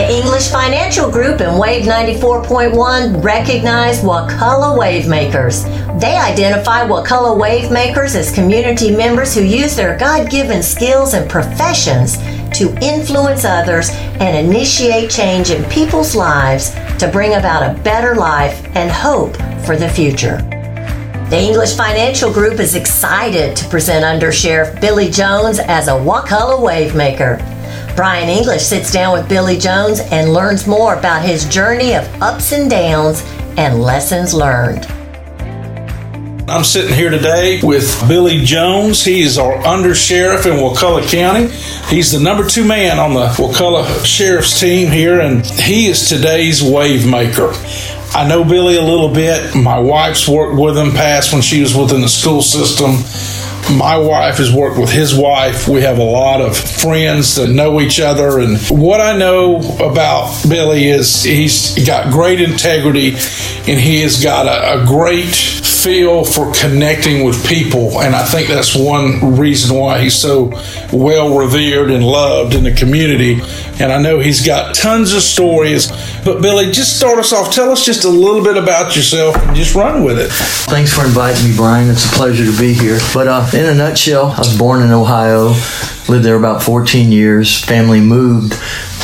The English Financial Group and Wave 94.1 recognize Wakulla Wave Makers. They identify Wakulla Wave Makers as community members who use their God given skills and professions to influence others and initiate change in people's lives to bring about a better life and hope for the future. The English Financial Group is excited to present Under Sheriff Billy Jones as a Wakulla Wave Maker. Brian English sits down with Billy Jones and learns more about his journey of ups and downs and lessons learned. I'm sitting here today with Billy Jones. He is our under sheriff in Wakulla County. He's the number two man on the Wakulla Sheriff's team here, and he is today's wave maker. I know Billy a little bit. My wife's worked with him past when she was within the school system. My wife has worked with his wife. We have a lot of friends that know each other. And what I know about Billy is he's got great integrity and he has got a, a great feel for connecting with people. And I think that's one reason why he's so well revered and loved in the community. And I know he's got tons of stories. But Billy, just start us off. Tell us just a little bit about yourself and just run with it. Thanks for inviting me, Brian. It's a pleasure to be here. But uh, in a nutshell, I was born in Ohio, lived there about 14 years. Family moved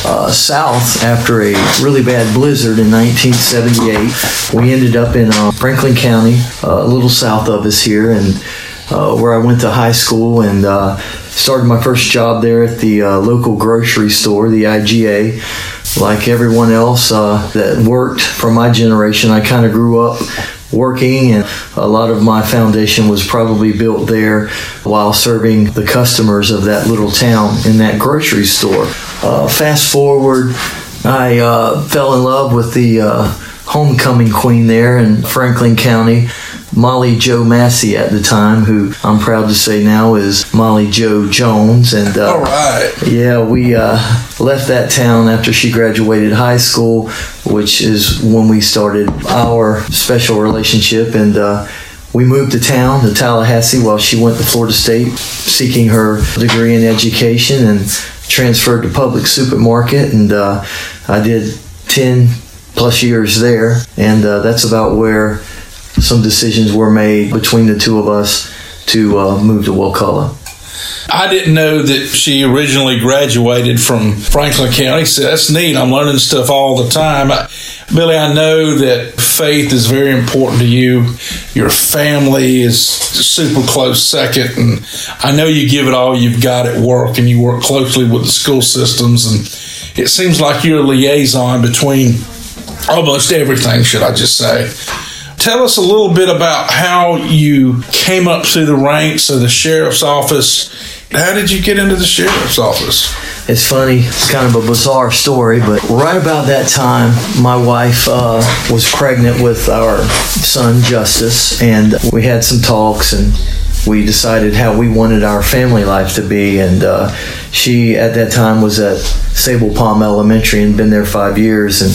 uh, south after a really bad blizzard in 1978. We ended up in uh, Franklin County, uh, a little south of us here, and uh, where I went to high school and uh, started my first job there at the uh, local grocery store, the IGA. Like everyone else that worked from my generation, I kind of grew up working and a lot of my foundation was probably built there while serving the customers of that little town in that grocery store uh, fast forward i uh, fell in love with the uh, homecoming queen there in franklin county molly joe massey at the time who i'm proud to say now is molly joe jones and uh, All right. yeah we uh, left that town after she graduated high school which is when we started our special relationship. And uh, we moved to town, to Tallahassee, while she went to Florida State seeking her degree in education and transferred to Publix supermarket. And uh, I did 10 plus years there. And uh, that's about where some decisions were made between the two of us to uh, move to Wakulla. I didn't know that she originally graduated from Franklin County. So that's neat. I'm learning stuff all the time. I, Billy, I know that faith is very important to you. Your family is super close second. And I know you give it all you've got at work and you work closely with the school systems. And it seems like you're a liaison between almost everything, should I just say tell us a little bit about how you came up through the ranks of the sheriff's office how did you get into the sheriff's office? It's funny. It's kind of a bizarre story, but right about that time, my wife uh, was pregnant with our son Justice, and we had some talks and we decided how we wanted our family life to be. And uh, she, at that time, was at Sabal Palm Elementary and been there five years and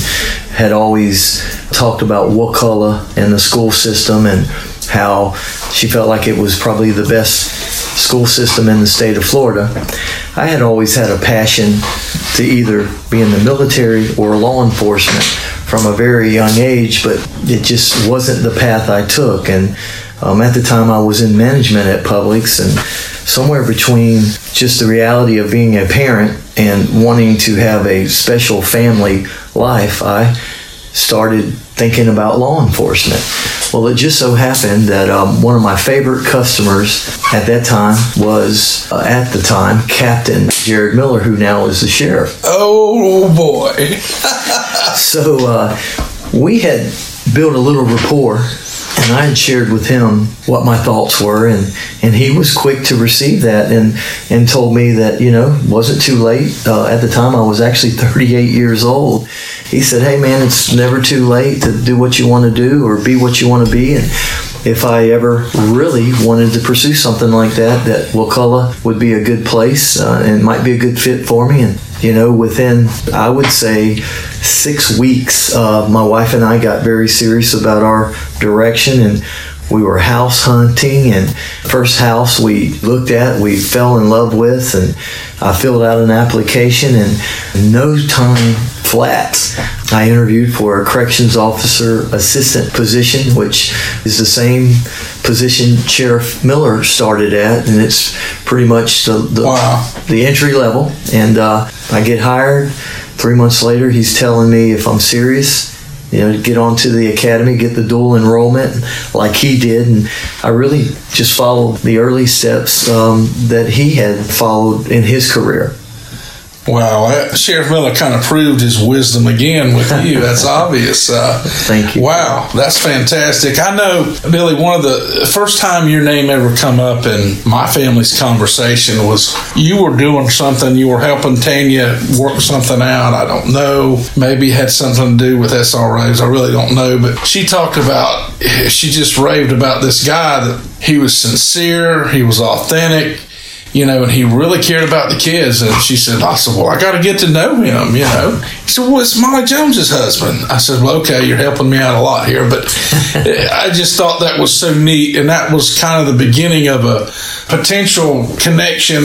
had always talked about Wakulla and the school system and how she felt like it was probably the best school system in the state of Florida. I had always had a passion to either be in the military or law enforcement from a very young age, but it just wasn't the path I took. And um, at the time, I was in management at Publix, and somewhere between just the reality of being a parent and wanting to have a special family life, I started thinking about law enforcement. Well, it just so happened that um, one of my favorite customers at that time was, uh, at the time, Captain Jared Miller, who now is the sheriff. Oh boy! so uh, we had built a little rapport and I had shared with him what my thoughts were, and, and he was quick to receive that and, and told me that, you know, wasn't too late. Uh, at the time, I was actually 38 years old. He said, Hey, man, it's never too late to do what you want to do or be what you want to be. And if I ever really wanted to pursue something like that, that Wakulla would be a good place uh, and might be a good fit for me. And you know, within I would say six weeks, uh, my wife and I got very serious about our direction and we were house hunting and first house we looked at we fell in love with and i filled out an application and no time flats. I interviewed for a corrections officer assistant position, which is the same position Sheriff Miller started at, and it's pretty much the the, Wow. the entry level. And uh, I get hired. Three months later, he's telling me if I'm serious, you know, to get onto the academy, get the dual enrollment like he did. And I really just followed the early steps um, that he had followed in his career. Wow, that- Sheriff Miller kind of proved his wisdom again with you. That's obvious. Uh, Thank you. Wow, that's fantastic. I know, Billy. One of the first time your name ever come up in my family's conversation was you were doing something. You were helping Tanya work something out. I don't know. Maybe it had something to do with SROs. I really don't know. But she talked about. She just raved about this guy that he was sincere. He was authentic you know, and he really cared about the kids. And she said, I said, well, I got to get to know him, you know. He said, well, it's Molly Jones's husband. I said, well, okay, you're helping me out a lot here. But I just thought that was so neat. And that was kind of the beginning of a potential connection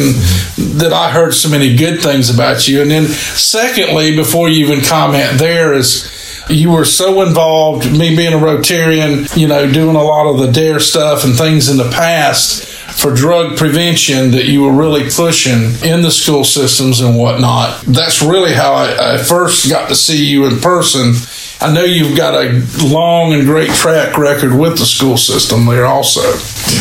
that I heard so many good things about you. And then, secondly, before you even comment there, is you were so involved, me being a Rotarian, you know, doing a lot of the DARE stuff and things in the past for drug prevention that you were really pushing in the school systems and whatnot. That's really how I, I first got to see you in person. I know you've got a long and great track record with the school system there also.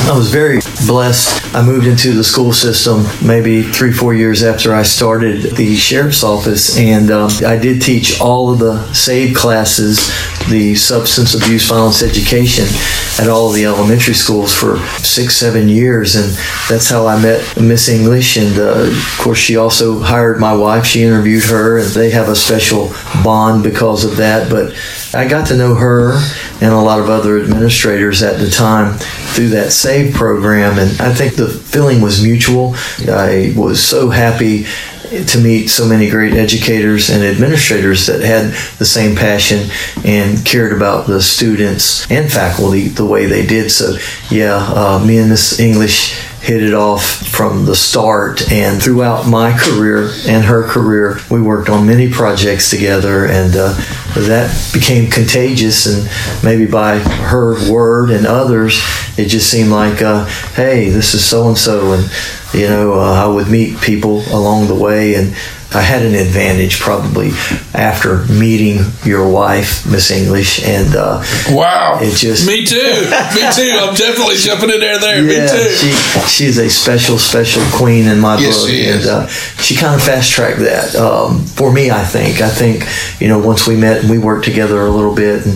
I was very blessed. I moved into the school system maybe three, four years after I started the sheriff's office, and um, I did teach all of the SAVE classes, the substance abuse violence education, at all of the elementary schools for six, seven years, and that's how I met Miss English. And uh, of course, she also hired my wife. She interviewed her, and they have a special bond because of that. But I got to know her and a lot of other administrators at the time through that SAVE program, and I think the feeling was mutual. I was so happy to meet so many great educators and administrators that had the same passion and cared about the students and faculty the way they did. So, yeah, uh, me and Miss English hit it off from the start and throughout my career and her career we worked on many projects together and uh, that became contagious and maybe by her word and others it just seemed like uh, hey this is so and so and you know uh, i would meet people along the way and I had an advantage probably after meeting your wife, Miss English, and uh, Wow. It just- Me too. Me too. I'm definitely jumping in there there. Me yeah, too. she she's a special special queen in my Yes, book, she and uh, she kind of fast tracked that um, for me. I think I think you know once we met and we worked together a little bit, and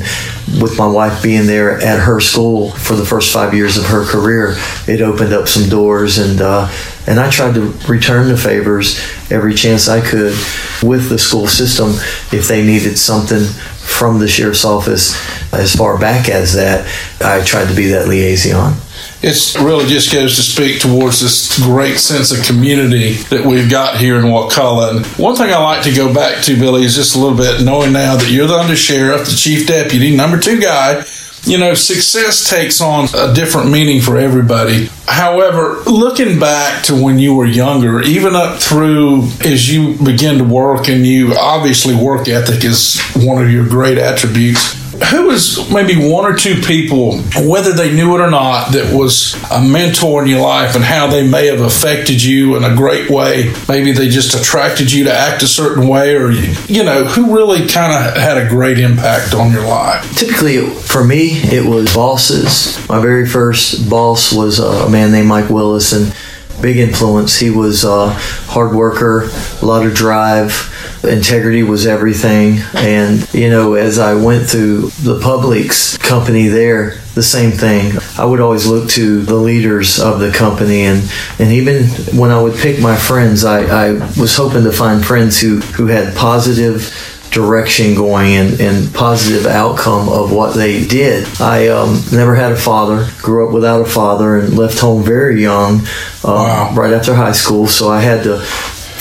with my wife being there at her school for the first five years of her career, it opened up some doors and. Uh, and I tried to return the favors every chance I could with the school system if they needed something from the sheriff's office as far back as that. I tried to be that liaison. It really just goes to speak towards this great sense of community that we've got here in Wakulla. And one thing I like to go back to, Billy, is just a little bit knowing now that you're the undersheriff, the chief deputy, number two guy. You know, success takes on a different meaning for everybody. However, looking back to when you were younger, even up through as you begin to work, and you obviously work ethic is one of your great attributes who was maybe one or two people, whether they knew it or not, that was a mentor in your life and how they may have affected you in a great way? Maybe they just attracted you to act a certain way, or, you know, who really kind of had a great impact on your life? Typically, for me, it was bosses. My very first boss was a man named Mike Willis, and big influence. He was a hard worker, a lot of drive. Integrity was everything. And, you know, as I went through the Publix company there, the same thing. I would always look to the leaders of the company. And, and even when I would pick my friends, I, I was hoping to find friends who, who had positive direction going and, and positive outcome of what they did. I um, never had a father, grew up without a father, and left home very young, um, Wow. right after high school. So I had to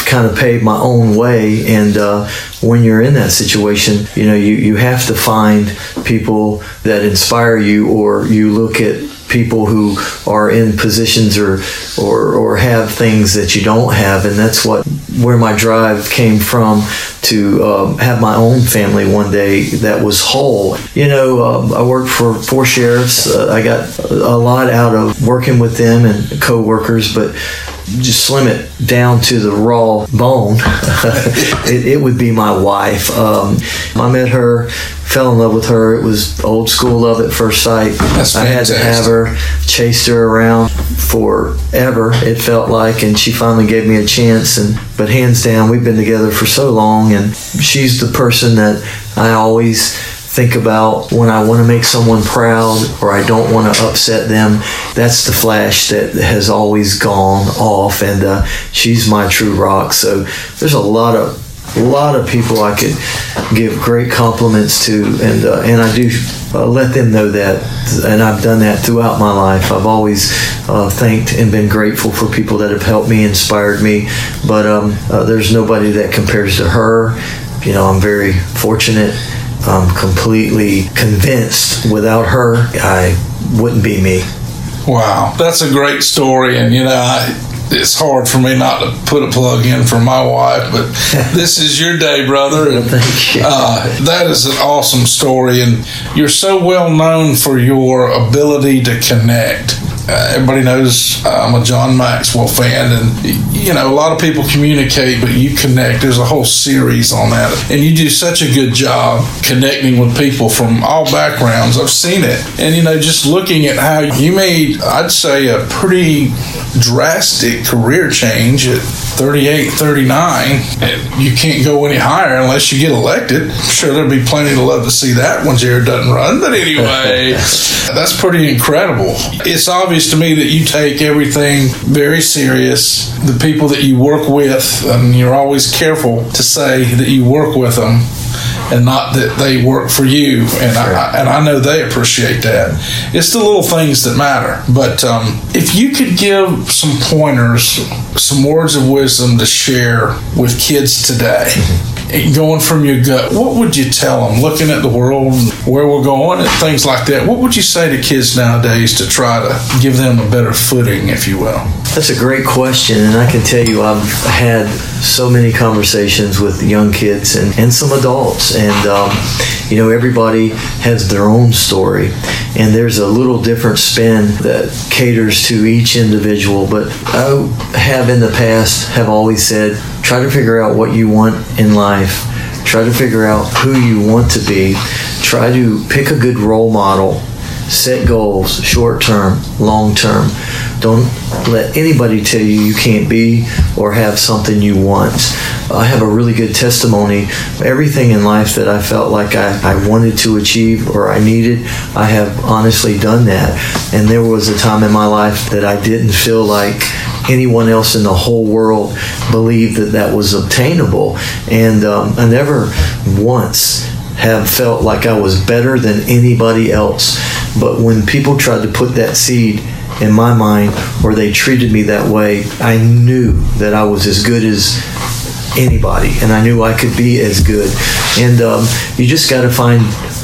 kind of pave my own way. And uh, when you're in that situation, you know, you, you have to find people that inspire you, or you look at people who are in positions or, or or have things that you don't have, and that's what where my drive came from to um, have my own family one day that was whole. You know, um, I worked for four sheriffs. Uh, I got a lot out of working with them and co-workers, but just slim it down to the raw bone, it, it, would be my wife. Um, I met her, fell in love with her. It was old school love at first sight. I had to have her, chased her around forever. It felt like, and she finally gave me a chance. And but hands down, we've been together for so long, and she's the person that I always think about when I want to make someone proud or I don't want to upset them. That's the flash that has always gone off, and uh, she's my true rock. So there's a lot of a lot of people I could give great compliments to, and uh, and I do uh, let them know that, and I've done that throughout my life. I've always uh, thanked and been grateful for people that have helped me, inspired me. But um, uh, there's nobody that compares to her. You know, I'm very fortunate I'm completely convinced without her, I wouldn't be me. Wow, that's a great story. And, you know, I, it's hard for me not to put a plug in for my wife, but this is your day, brother. And, Thank you. Uh, that is an awesome story. And you're so well known for your ability to connect uh, everybody knows uh, I'm a John Maxwell fan, and you know a lot of people communicate, but you connect. There's a whole series on that, and you do such a good job connecting with people from all backgrounds. I've seen it, and you know just looking at how you made, I'd say, a pretty drastic career change at 38, 39, you can't go any higher unless you get elected. I'm sure there'll be plenty to love to see that when Jared doesn't run, but anyway, that's pretty incredible. It's obvious obvious to me that you take everything very serious. The people that you work with, and you're always careful to say that you work with them and not that they work for you. And sure. I and I know they appreciate that. It's the little things that matter. But um, if you could give some pointers, some words of wisdom to share with kids today. Mm-hmm going from your gut, what would you tell them looking at the world and where we're going and things like that? What would you say to kids nowadays to try to give them a better footing, if you will? That's a great question, and I can tell you I've had so many conversations with young kids and, and some adults, and um, you know, everybody has their own story, and there's a little different spin that caters to each individual. But I have in the past have always said, try to figure out what you want in life. Try to figure out who you want to be. Try to pick a good role model set goals short term long term don't let anybody tell you you can't be or have something you want. I have a really good testimony. Everything in life that i felt like I, I wanted to achieve or i needed i have honestly done that. And there was a time in my life that i didn't feel like anyone else in the whole world believed that that was obtainable. And um, i never once have felt like I was better than anybody else. But when people tried to put that seed in my mind or they treated me that way, I knew that I was as good as anybody and I knew I could be as good. And um, you just got to find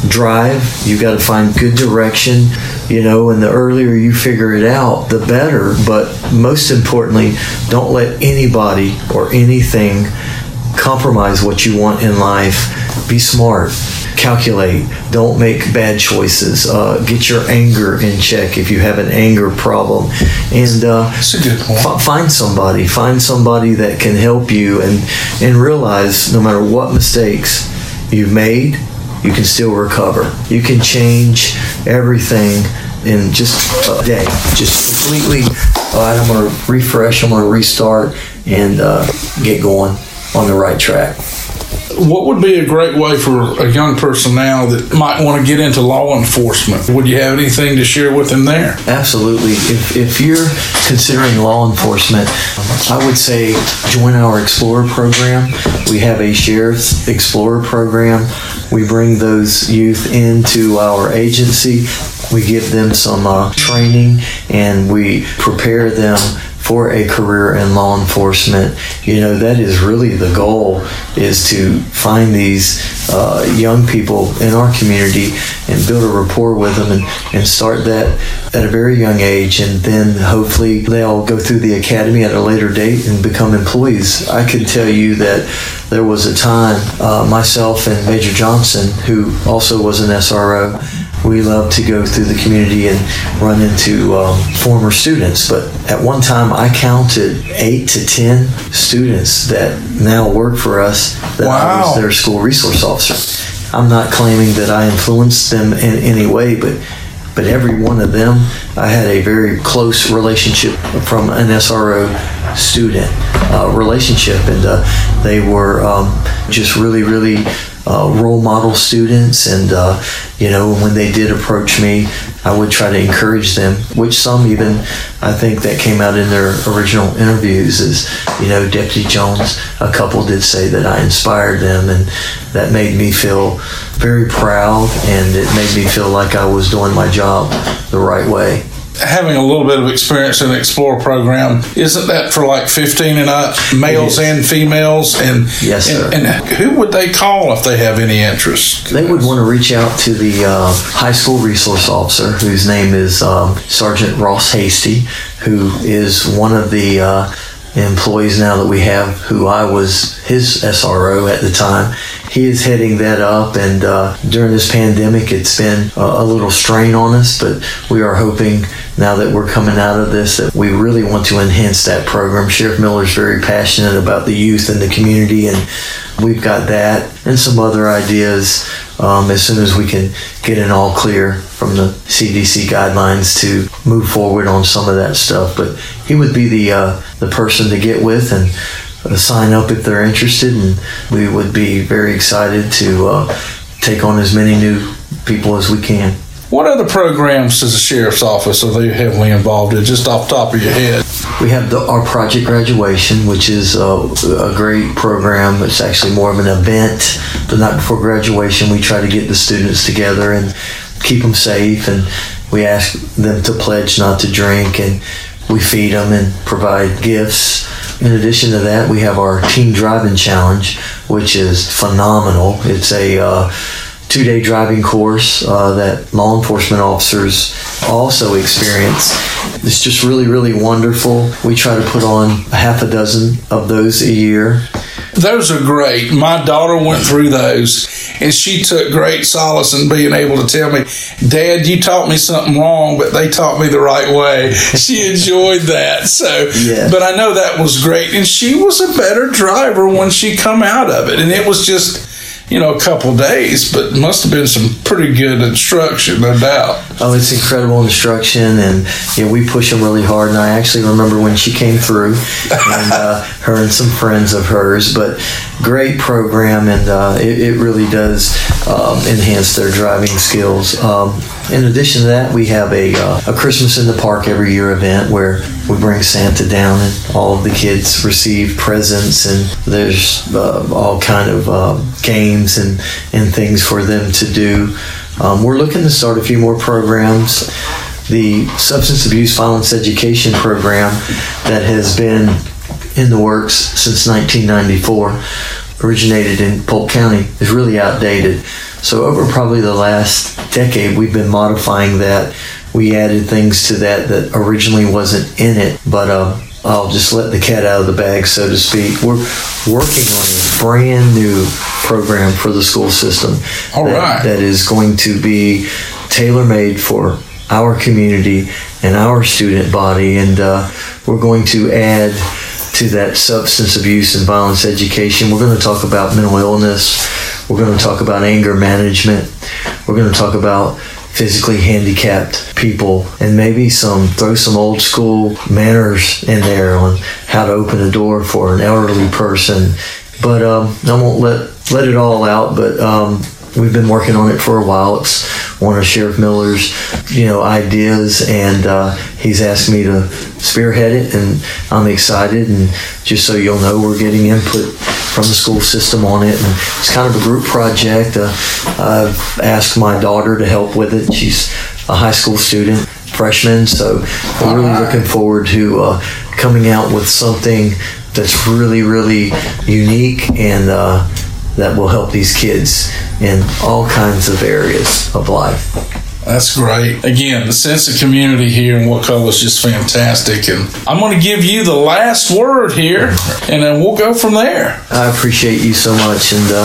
drive, you got to find good direction, you know, and the earlier you figure it out, the better. But most importantly, don't let anybody or anything compromise what you want in life be smart calculate. Don't make bad choices. Uh, get your anger in check if you have an anger problem. And uh, f- find somebody. Find somebody that can help you and and realize no matter what mistakes you've made you can still recover. You can change everything in just a day. Just completely all right i'm going to refresh i'm going to restart and uh, get going on the right track what would be a great way for a young person now that might want to get into law enforcement? Would you have anything to share with them there? Absolutely. If, if you're considering law enforcement, I would say join our Explorer program. We have a Sheriff's Explorer program. We bring those youth into our agency. We give them some uh, training and we prepare them for a career in law enforcement, you know, that is really the goal is to find these uh, young people in our community and build a rapport with them and, and start that at a very young age. And then hopefully they'll go through the academy at a later date and become employees. I can tell you that there was a time, uh, myself and Major Johnson, who also was an SRO, we love to go through the community and run into um, former students. But at one time, I counted eight to ten students that now work for us that I was their school resource officer. I'm not claiming that I influenced them in any way, but but every one of them, I had a very close relationship from an SRO student uh, relationship, and uh, they were um, just really, really uh, role model students. And uh, you know, when they did approach me, I would try to encourage them, which some even I think that came out in their original interviews is, you know, Deputy Jones, a couple did say that I inspired them, and that made me feel very proud, and it made me feel like I was doing my job the right way. Having a little bit of experience in the Explorer program, isn't that for like 15 and up, males and females? And, Yes, sir. and, and who would they call if they have any interest? They would want to reach out to the uh, high school resource officer, whose name is um, Sergeant Ross Hasty, who is one of the uh, employees now that we have, who I was his SRO at the time. He is heading that up, and uh, during this pandemic, it's been a, a little strain on us, but we are hoping now that we're coming out of this that we really want to enhance that program. Sheriff Miller is very passionate about the youth in the community, and we've got that and some other ideas um, as soon as we can get an all clear from the CDC guidelines to move forward on some of that stuff. But he would be the uh, the person to get with and sign up if they're interested, and we would be very excited to uh, take on as many new people as we can. What other programs does the sheriff's office are they heavily involved in, just off the top of your head? We have the, our project graduation, which is uh, a great program. It's actually more of an event. The night before graduation, we try to get the students together and keep them safe, and we ask them to pledge not to drink, and we feed them and provide gifts. In addition to that, we have our teen driving challenge, which is phenomenal. It's a uh, two day driving course uh, that law enforcement officers also experience. It's just really, really wonderful. We try to put on half a dozen of those a year. Those are great. My daughter went through those, and she took great solace in being able to tell me, Dad, you taught me something wrong, but they taught me the right way. She enjoyed that. So, Yeah. but I know that was great. And she was a better driver when she come out of it. And it was just, you know, a couple days, but must have been some pretty good instruction, no doubt. Oh, it's incredible instruction, and yeah, we push them really hard. And I actually remember when she came through, and uh, her and some friends of hers. But great program, and uh, it, it really does um, enhance their driving skills. Um, in addition to that, we have a, uh, a Christmas in the Park every year event where we bring Santa down, and all of the kids receive presents, and there's uh, all kind of uh, games and and things for them to do. Um, we're looking to start a few more programs. The substance abuse violence education program that has been in the works since 1994, originated in Polk County, is really outdated. So, over probably the last decade, we've been modifying that. We added things to that that originally wasn't in it, but uh, I'll just let the cat out of the bag, so to speak. We're working on a brand new program for the school system All that, right. that is going to be tailor made for our community and our student body. And uh, we're going to add to that substance abuse and violence education. We're going to talk about mental illness. We're going to talk about anger management. We're going to talk about physically handicapped people and maybe some throw some old school manners in there on how to open a door for an elderly person but um, I won't let let it all out. But um, we've been working on it for a while. It's one of Sheriff Miller's, you know, ideas, and uh, he's asked me to spearhead it, and I'm excited. And just so you'll know, we're getting input from the school system on it, and it's kind of a group project. Uh, I've asked my daughter to help with it. She's a high school student. freshman, So we're really looking forward to uh, coming out with something that's really, really unique and uh, that will help these kids in all kinds of areas of life. That's great. Again, the sense of community here in Wakulla is just fantastic. And I'm going to give you the last word here, and then we'll go from there. I appreciate you so much, and uh,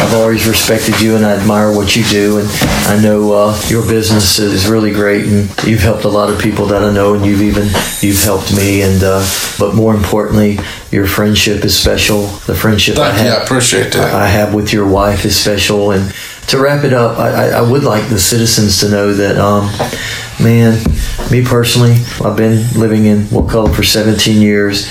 I've always respected you, and I admire what you do. And I know uh, your business is really great, and you've helped a lot of people that I know, and you've even you've helped me. And uh, but more importantly, your friendship is special. The friendship I Thank you. I appreciate that. I have with your wife is special. And to wrap it up, I, I- would like the citizens to know that, um, man, me personally, I've been living in Wakulla for 17 years.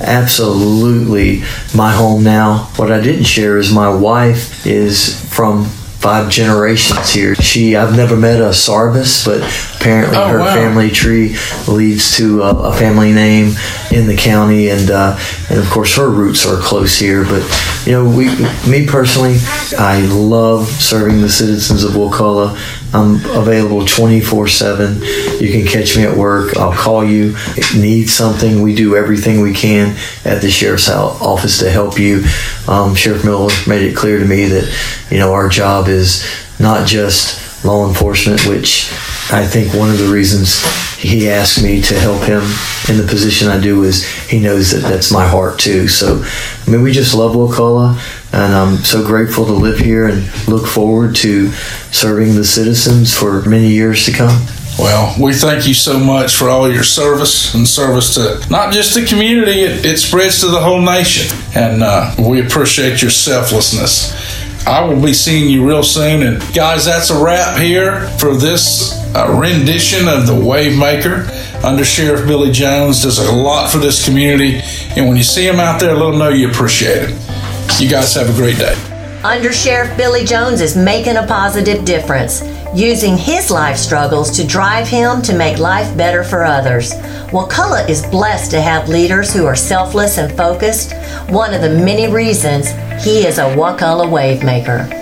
Absolutely my home now. What I didn't share is my wife is from five generations here. She, I've never met a Sarvis, but apparently Oh, her wow. family tree leads to a, a family name in the county, and uh, and of course her roots are close here. But you know, we, me personally, I love serving the citizens of Wakulla. I'm available 24 7. You can catch me at work. I'll call you. If you need something, we do everything we can at the sheriff's office to help you. Um, Sheriff Miller made it clear to me that, you know, our job is not just law enforcement, which I think one of the reasons he asked me to help him in the position I do is he knows that that's my heart too. So, I mean, we just love Wakulla, and I'm so grateful to live here and look forward to serving the citizens for many years to come. Well, we thank you so much for all your service and service to not just the community, it, it spreads to the whole nation. And uh, we appreciate your selflessness. I will be seeing you real soon. And guys, that's a wrap here for this uh, rendition of The Wave Maker. Under Sheriff Billy Jones does a lot for this community. And when you see him out there, let him know you appreciate him. You guys have a great day. Under Sheriff Billy Jones is making a positive difference, using his life struggles to drive him to make life better for others. Wakulla is blessed to have leaders who are selfless and focused, one of the many reasons he is a Wakulla wave maker.